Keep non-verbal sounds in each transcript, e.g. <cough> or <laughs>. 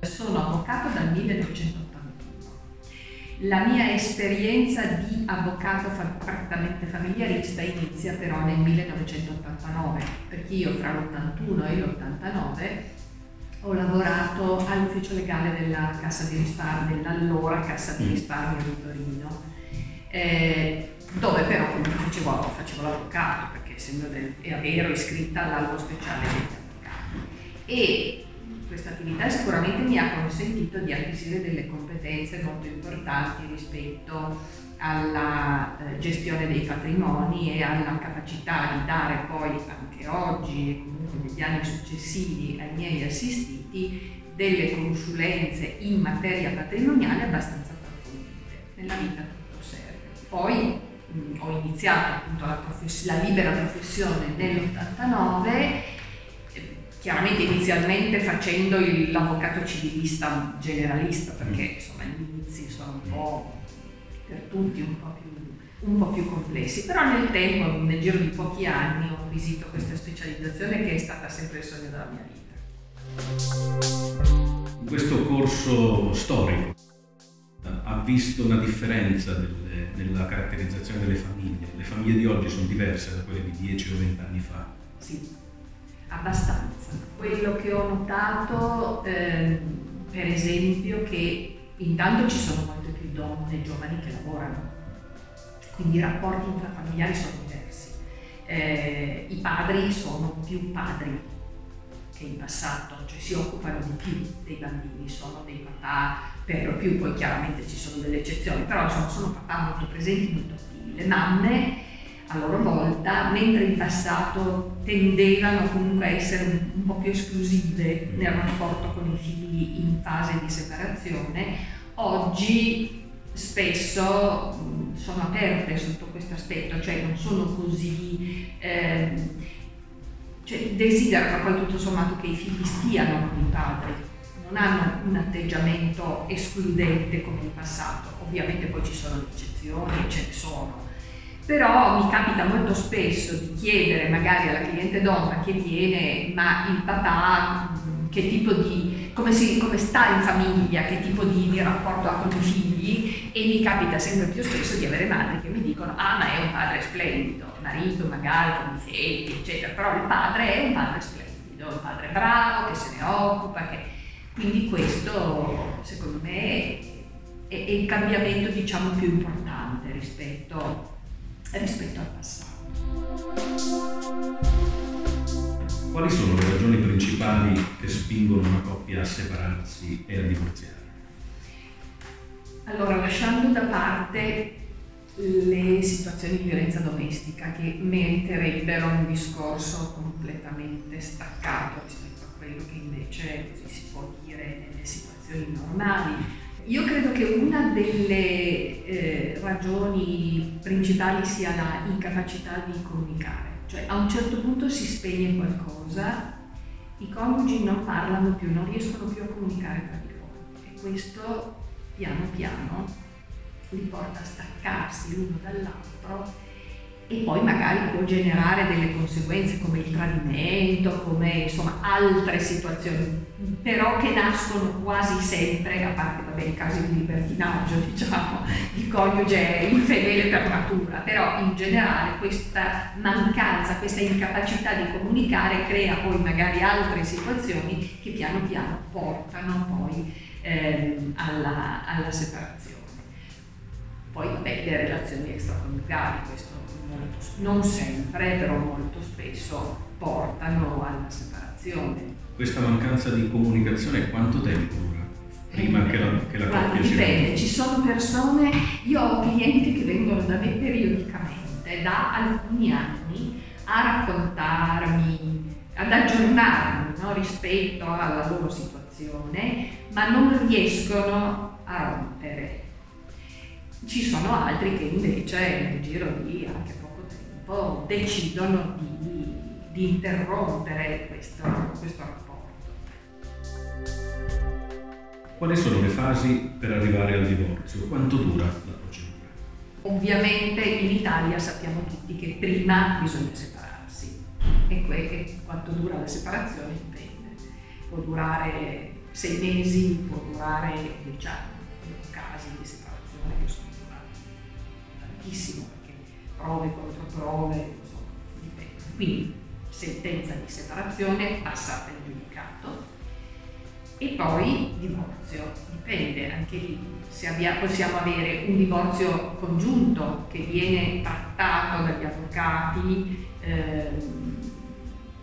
Sono avvocato dal 1981. La mia esperienza di avvocato prettamente familiarista inizia però nel 1989, perché io fra l'81 e l'89 ho lavorato all'ufficio legale della Cassa di risparmio, dell'allora Cassa di risparmio di Torino, eh, dove però facevo, facevo l'avvocato, essendo del, ero iscritta all'albo speciale degli avvocati. E questa attività sicuramente mi ha consentito di acquisire delle competenze molto importanti rispetto alla eh, gestione dei patrimoni e alla capacità di dare poi anche oggi e comunque negli anni successivi ai miei assistiti delle consulenze in materia patrimoniale abbastanza approfondite nella vita tutto serve. Poi mh, ho iniziato appunto la, profess- la libera professione nell'89 eh, chiaramente inizialmente facendo l'avvocato civilista generalista perché insomma gli inizi sono un po' per tutti un po, più, un po' più complessi, però nel tempo, nel giro di pochi anni, ho acquisito questa specializzazione che è stata sempre il sogno della mia vita. In questo corso storico ha visto una differenza delle, nella caratterizzazione delle famiglie? Le famiglie di oggi sono diverse da quelle di 10 o 20 anni fa? Sì, abbastanza. Quello che ho notato, eh, per esempio, che intanto ci sono molte donne giovani che lavorano, quindi i rapporti intrafamiliari sono diversi. Eh, I padri sono più padri che in passato, cioè si occupano di più dei bambini, sono dei papà per lo più, poi chiaramente ci sono delle eccezioni, però insomma sono papà molto presenti, molto attivi. Le mamme a loro volta, mentre in passato tendevano comunque a essere un, un po' più esclusive nel rapporto con i figli in fase di separazione, oggi spesso sono aperte sotto questo aspetto, cioè non sono così, eh, cioè desiderano poi tutto sommato che i figli stiano con i padri, non hanno un atteggiamento escludente come in passato, ovviamente poi ci sono eccezioni, ce ne sono, però mi capita molto spesso di chiedere magari alla cliente donna che viene, ma il papà che tipo di, come, si, come sta in famiglia, che tipo di, di rapporto ha con i figli, e mi capita sempre più spesso di avere madri che mi dicono ah ma è un padre splendido, marito magari con i figli eccetera, però il padre è un padre splendido, un padre bravo che se ne occupa, che... quindi questo secondo me è, è, il cambiamento diciamo più importante rispetto, rispetto al passato. Quali sono le ragioni principali che spingono una coppia a separarsi e a divorziare? Allora, lasciando da parte le situazioni di violenza domestica che meriterebbero un discorso completamente staccato rispetto a quello che invece si può dire nelle situazioni normali. Io credo che una delle eh, ragioni principali sia la incapacità di comunicare, cioè a un certo punto si spegne qualcosa, i coniugi non parlano più, non riescono più a comunicare tra di loro. E questo piano piano li porta a staccarsi l'uno dall'altro e poi magari può generare delle conseguenze come il tradimento, come insomma altre situazioni, però che nascono quasi sempre, a parte vabbè, i casi di libertinaggio, <laughs> diciamo, di coniuge infedele per natura, però in generale questa mancanza, questa incapacità di comunicare crea poi magari altre situazioni che piano piano portano poi ehm, alla, alla, separazione. Poi vabbè, le relazioni extraconiugali, questo non sempre, però molto spesso portano alla separazione. Questa mancanza di comunicazione quanto tempo dura? Prima che la, che la coppia si Dipende, ci sono persone, io ho clienti che vengono da me periodicamente, da alcuni anni, a raccontarmi, ad aggiornarmi no, rispetto alla loro situazione, ma non riescono a rompere. Ci sono altri che invece nel giro di anche tempo decidono di, di interrompere questo, questo rapporto. Quali sono le fasi per arrivare al divorzio? Quanto dura la procedura? Ovviamente in Italia sappiamo tutti che prima bisogna separarsi e, que- quanto dura la separazione dipende. Può durare sei mesi, può durare dieci anni. Casi di separazione che sono durati tantissimo, prove contro prove, insomma, dipende. Quindi sentenza di separazione passata in giudicato e poi divorzio. Dipende anche lì se abbia, possiamo avere un divorzio congiunto che viene trattato dagli avvocati eh,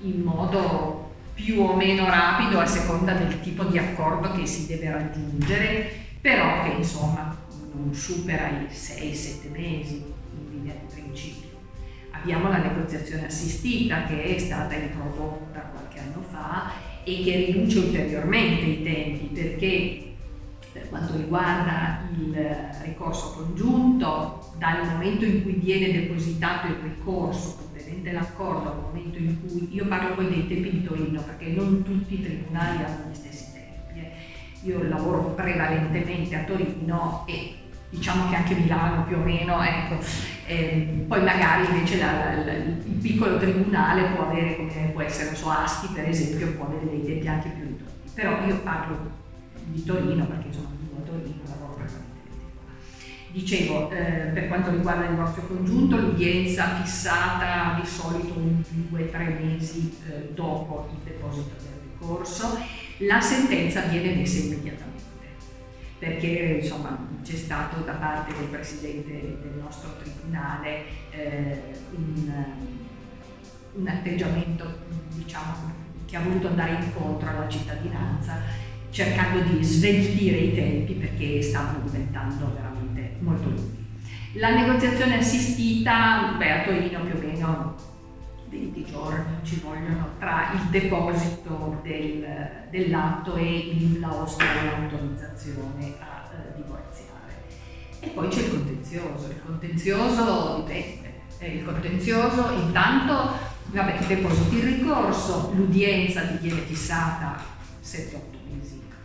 in modo più o meno rapido a seconda del tipo di accordo che si deve raggiungere, però che insomma non supera i 6-7 mesi Abbiamo la negoziazione assistita che è stata introdotta qualche anno fa e che riduce ulteriormente i tempi perché per quanto riguarda il ricorso congiunto, dal momento in cui viene depositato il ricorso contenente l'accordo al momento in cui, io parlo poi dei tempi di Torino perché non tutti i tribunali hanno gli stessi tempi, eh. io lavoro prevalentemente a Torino e diciamo che anche Milano più o meno, ecco. eh, poi magari invece la, la, il piccolo tribunale può avere, come può essere, so, Asti per esempio, può avere dei tempi anche più ridotti, però io parlo di Torino, perché insomma vivo a Torino, lavoro praticamente. Dicevo, eh, per quanto riguarda il divorzio congiunto, l'udienza fissata di solito un 2-3 mesi eh, dopo il deposito del ricorso, la sentenza viene messa immediatamente perché insomma c'è stato da parte del presidente del nostro tribunale eh, un, un atteggiamento diciamo, che ha voluto andare incontro alla cittadinanza cercando di sveltire i tempi perché stavano diventando veramente molto lunghi. La negoziazione assistita, beh, a Torino più o meno 20 giorni ci vogliono tra il deposito del, dell'atto e il lausto dell'autorizzazione a eh, divorziare. E poi c'è il contenzioso. Il contenzioso dipende. Eh, il contenzioso intanto, vabbè, depositi il ricorso, l'udienza viene fissata 7-8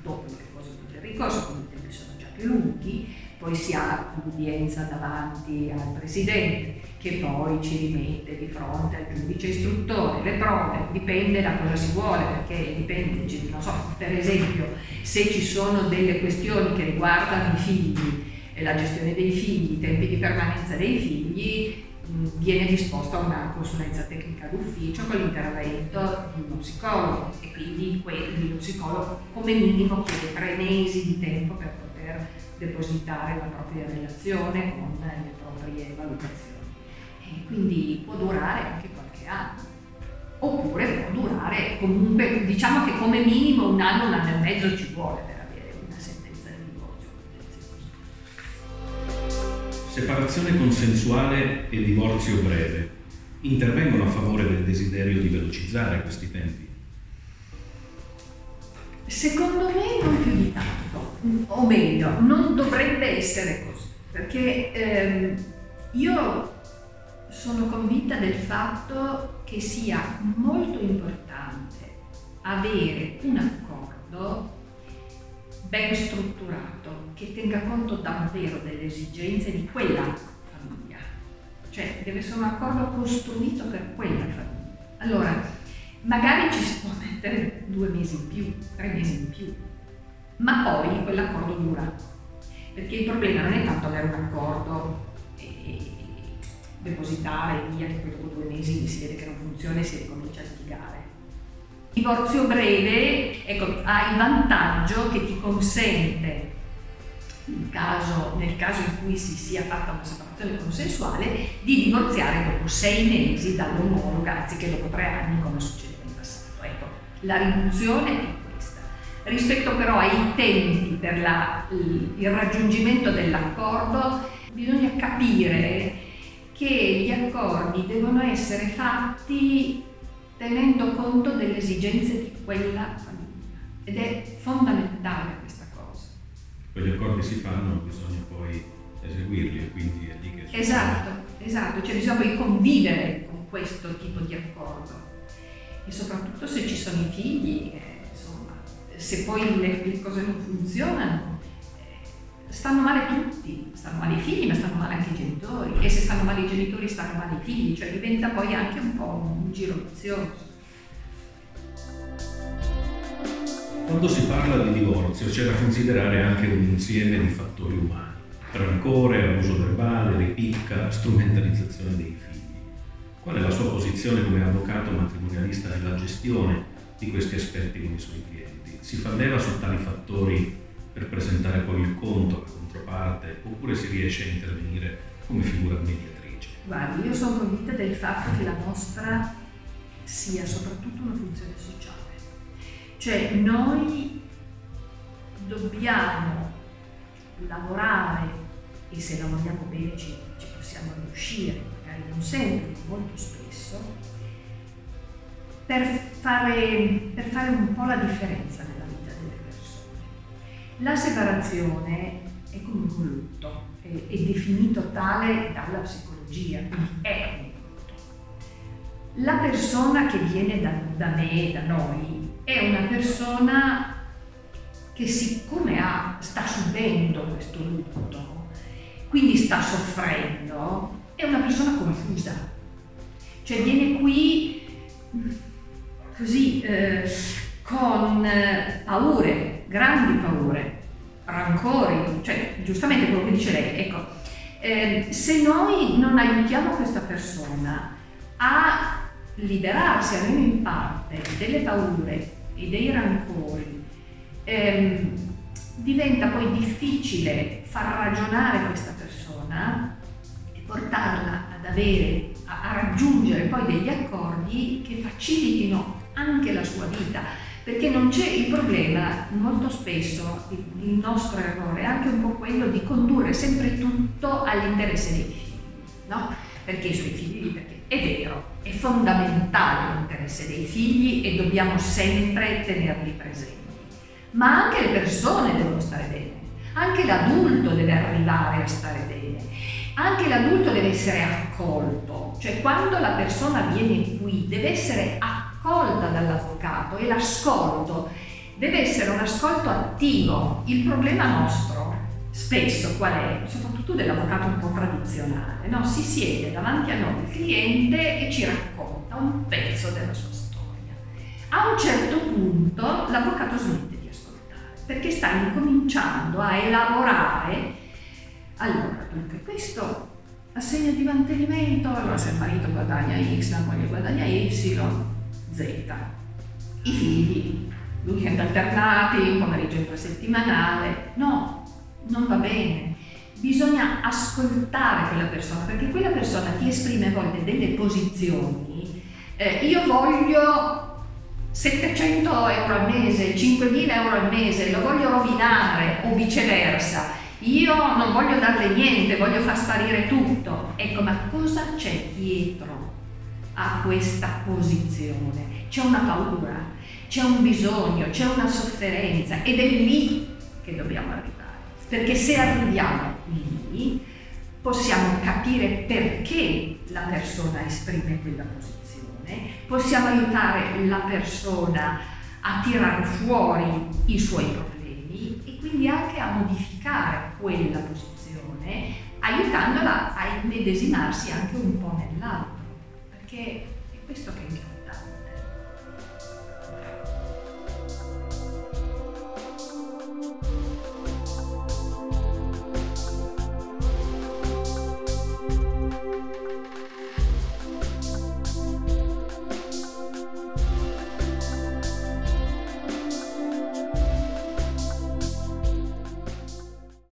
dopo il deposito del ricorso, quindi i tempi sono già più lunghi, poi si ha l'udienza davanti al Presidente che poi ci rimette di fronte al giudice istruttore, le prove, dipende da cosa si vuole, perché dipende, non so, per esempio se ci sono delle questioni che riguardano i figli, la gestione dei figli, i tempi di permanenza dei figli, viene disposta una consulenza tecnica d'ufficio con l'intervento di uno psicologo e quindi lo psicologo come minimo chiede tre mesi di tempo per poter depositare la propria relazione con le proprie valutazioni. E quindi può durare anche qualche anno. Oppure può durare comunque, diciamo che come minimo un anno, un anno e mezzo ci vuole separazione consensuale e divorzio breve intervengono a favore del desiderio di velocizzare questi tempi? Secondo me non più di tanto, o meglio, non dovrebbe essere così, perché ehm, io sono convinta del fatto che sia molto importante avere un accordo ben strutturato, che tenga conto davvero delle esigenze di quella famiglia. Cioè deve essere un accordo costruito per quella famiglia. Allora, magari ci si può mettere due mesi in più, tre mesi in più, ma poi quell'accordo dura. Perché il problema non è tanto avere un accordo depositare via, che poi dopo due mesi si vede che non funziona e si ricomincia a litigare divorzio breve ecco, ha il vantaggio che ti consente, caso, nel caso in cui si sia fatta una separazione consensuale, di divorziare dopo sei mesi dall'omologa anziché dopo tre anni come succedeva in passato. Ecco, la riduzione è questa. Rispetto però ai tempi per la, il raggiungimento dell'accordo, bisogna capire che gli accordi devono essere fatti tenendo conto delle esigenze di quella famiglia. Ed è fondamentale questa cosa. Quegli accordi si fanno, bisogna poi eseguirli e quindi è lì che... Esatto, esatto, cioè bisogna poi convivere con questo tipo di accordo. E soprattutto se ci sono i figli, eh, insomma, se poi le, le cose non funzionano, stanno male tutti, stanno male i figli ma stanno male anche i genitori e se stanno male i genitori stanno male i figli, cioè diventa poi anche un po' un giro vizioso. Quando si parla di divorzio c'è da considerare anche un insieme di fattori umani, rancore, abuso verbale, ripicca, strumentalizzazione dei figli. Qual è la sua posizione come avvocato matrimonialista nella gestione di questi aspetti con i suoi clienti? Si fa leva su tali fattori per presentare poi il conto, la controparte, oppure si riesce a intervenire come figura mediatrice? Guardi, io sono convinta del fatto che la nostra sia soprattutto una funzione sociale cioè noi dobbiamo lavorare e se lavoriamo bene ci, ci possiamo riuscire, magari non sempre, molto spesso, per fare, per fare un po' la differenza La separazione è come un lutto, è, è definito tale dalla psicologia, è un lutto. La persona che viene da, da me, da noi, è una persona che siccome ha, sta subendo questo lutto, quindi sta soffrendo, è una persona confusa. Cioè viene qui così eh, con eh, paure, grandi paure, rancori, cioè giustamente quello che dice lei, ecco, eh, se noi non aiutiamo questa persona a liberarsi almeno in parte delle paure e dei rancori, ehm, diventa poi difficile far ragionare questa persona e portarla ad avere, a, a raggiungere poi degli accordi che facilitino anche la sua vita perché non c'è il problema, molto spesso il, nostro errore è anche un po' quello di condurre sempre tutto all'interesse dei figli, no? Perché i suoi figli, perché è vero, è fondamentale l'interesse dei figli e dobbiamo sempre tenerli presenti. Ma anche le persone devono stare bene, anche l'adulto deve arrivare a stare bene, anche l'adulto deve essere accolto, cioè quando la persona viene qui deve essere accolta dall'avvocato e l'ascolto deve essere un ascolto attivo. Il problema nostro spesso qual è, soprattutto dell'avvocato un po' tradizionale, no? si siede davanti a noi il cliente e ci racconta un pezzo della sua storia. A un certo punto l'avvocato smette di ascoltare perché sta incominciando a elaborare. Allora, dunque, questo assegno di mantenimento, allora se il marito guadagna X, la moglie guadagna Y, Z. I figli, weekend alternati, pomeriggio infrasettimanale, no, non va bene. Bisogna ascoltare quella persona perché quella persona ti esprime a volte delle posizioni. Eh, io voglio 700 euro al mese, 5.000 euro al mese, lo voglio rovinare o viceversa. Io non voglio darle niente, voglio far sparire tutto. Ecco, ma cosa c'è dietro a questa posizione? C'è una paura, c'è un bisogno, c'è una sofferenza ed è lì che dobbiamo arrivare perché se arriviamo lì possiamo capire perché la persona esprime quella posizione, possiamo aiutare la persona a tirare fuori i suoi problemi e quindi anche a modificare quella posizione, aiutandola a immedesimarsi anche un po' nell'altro, perché è questo che è importante.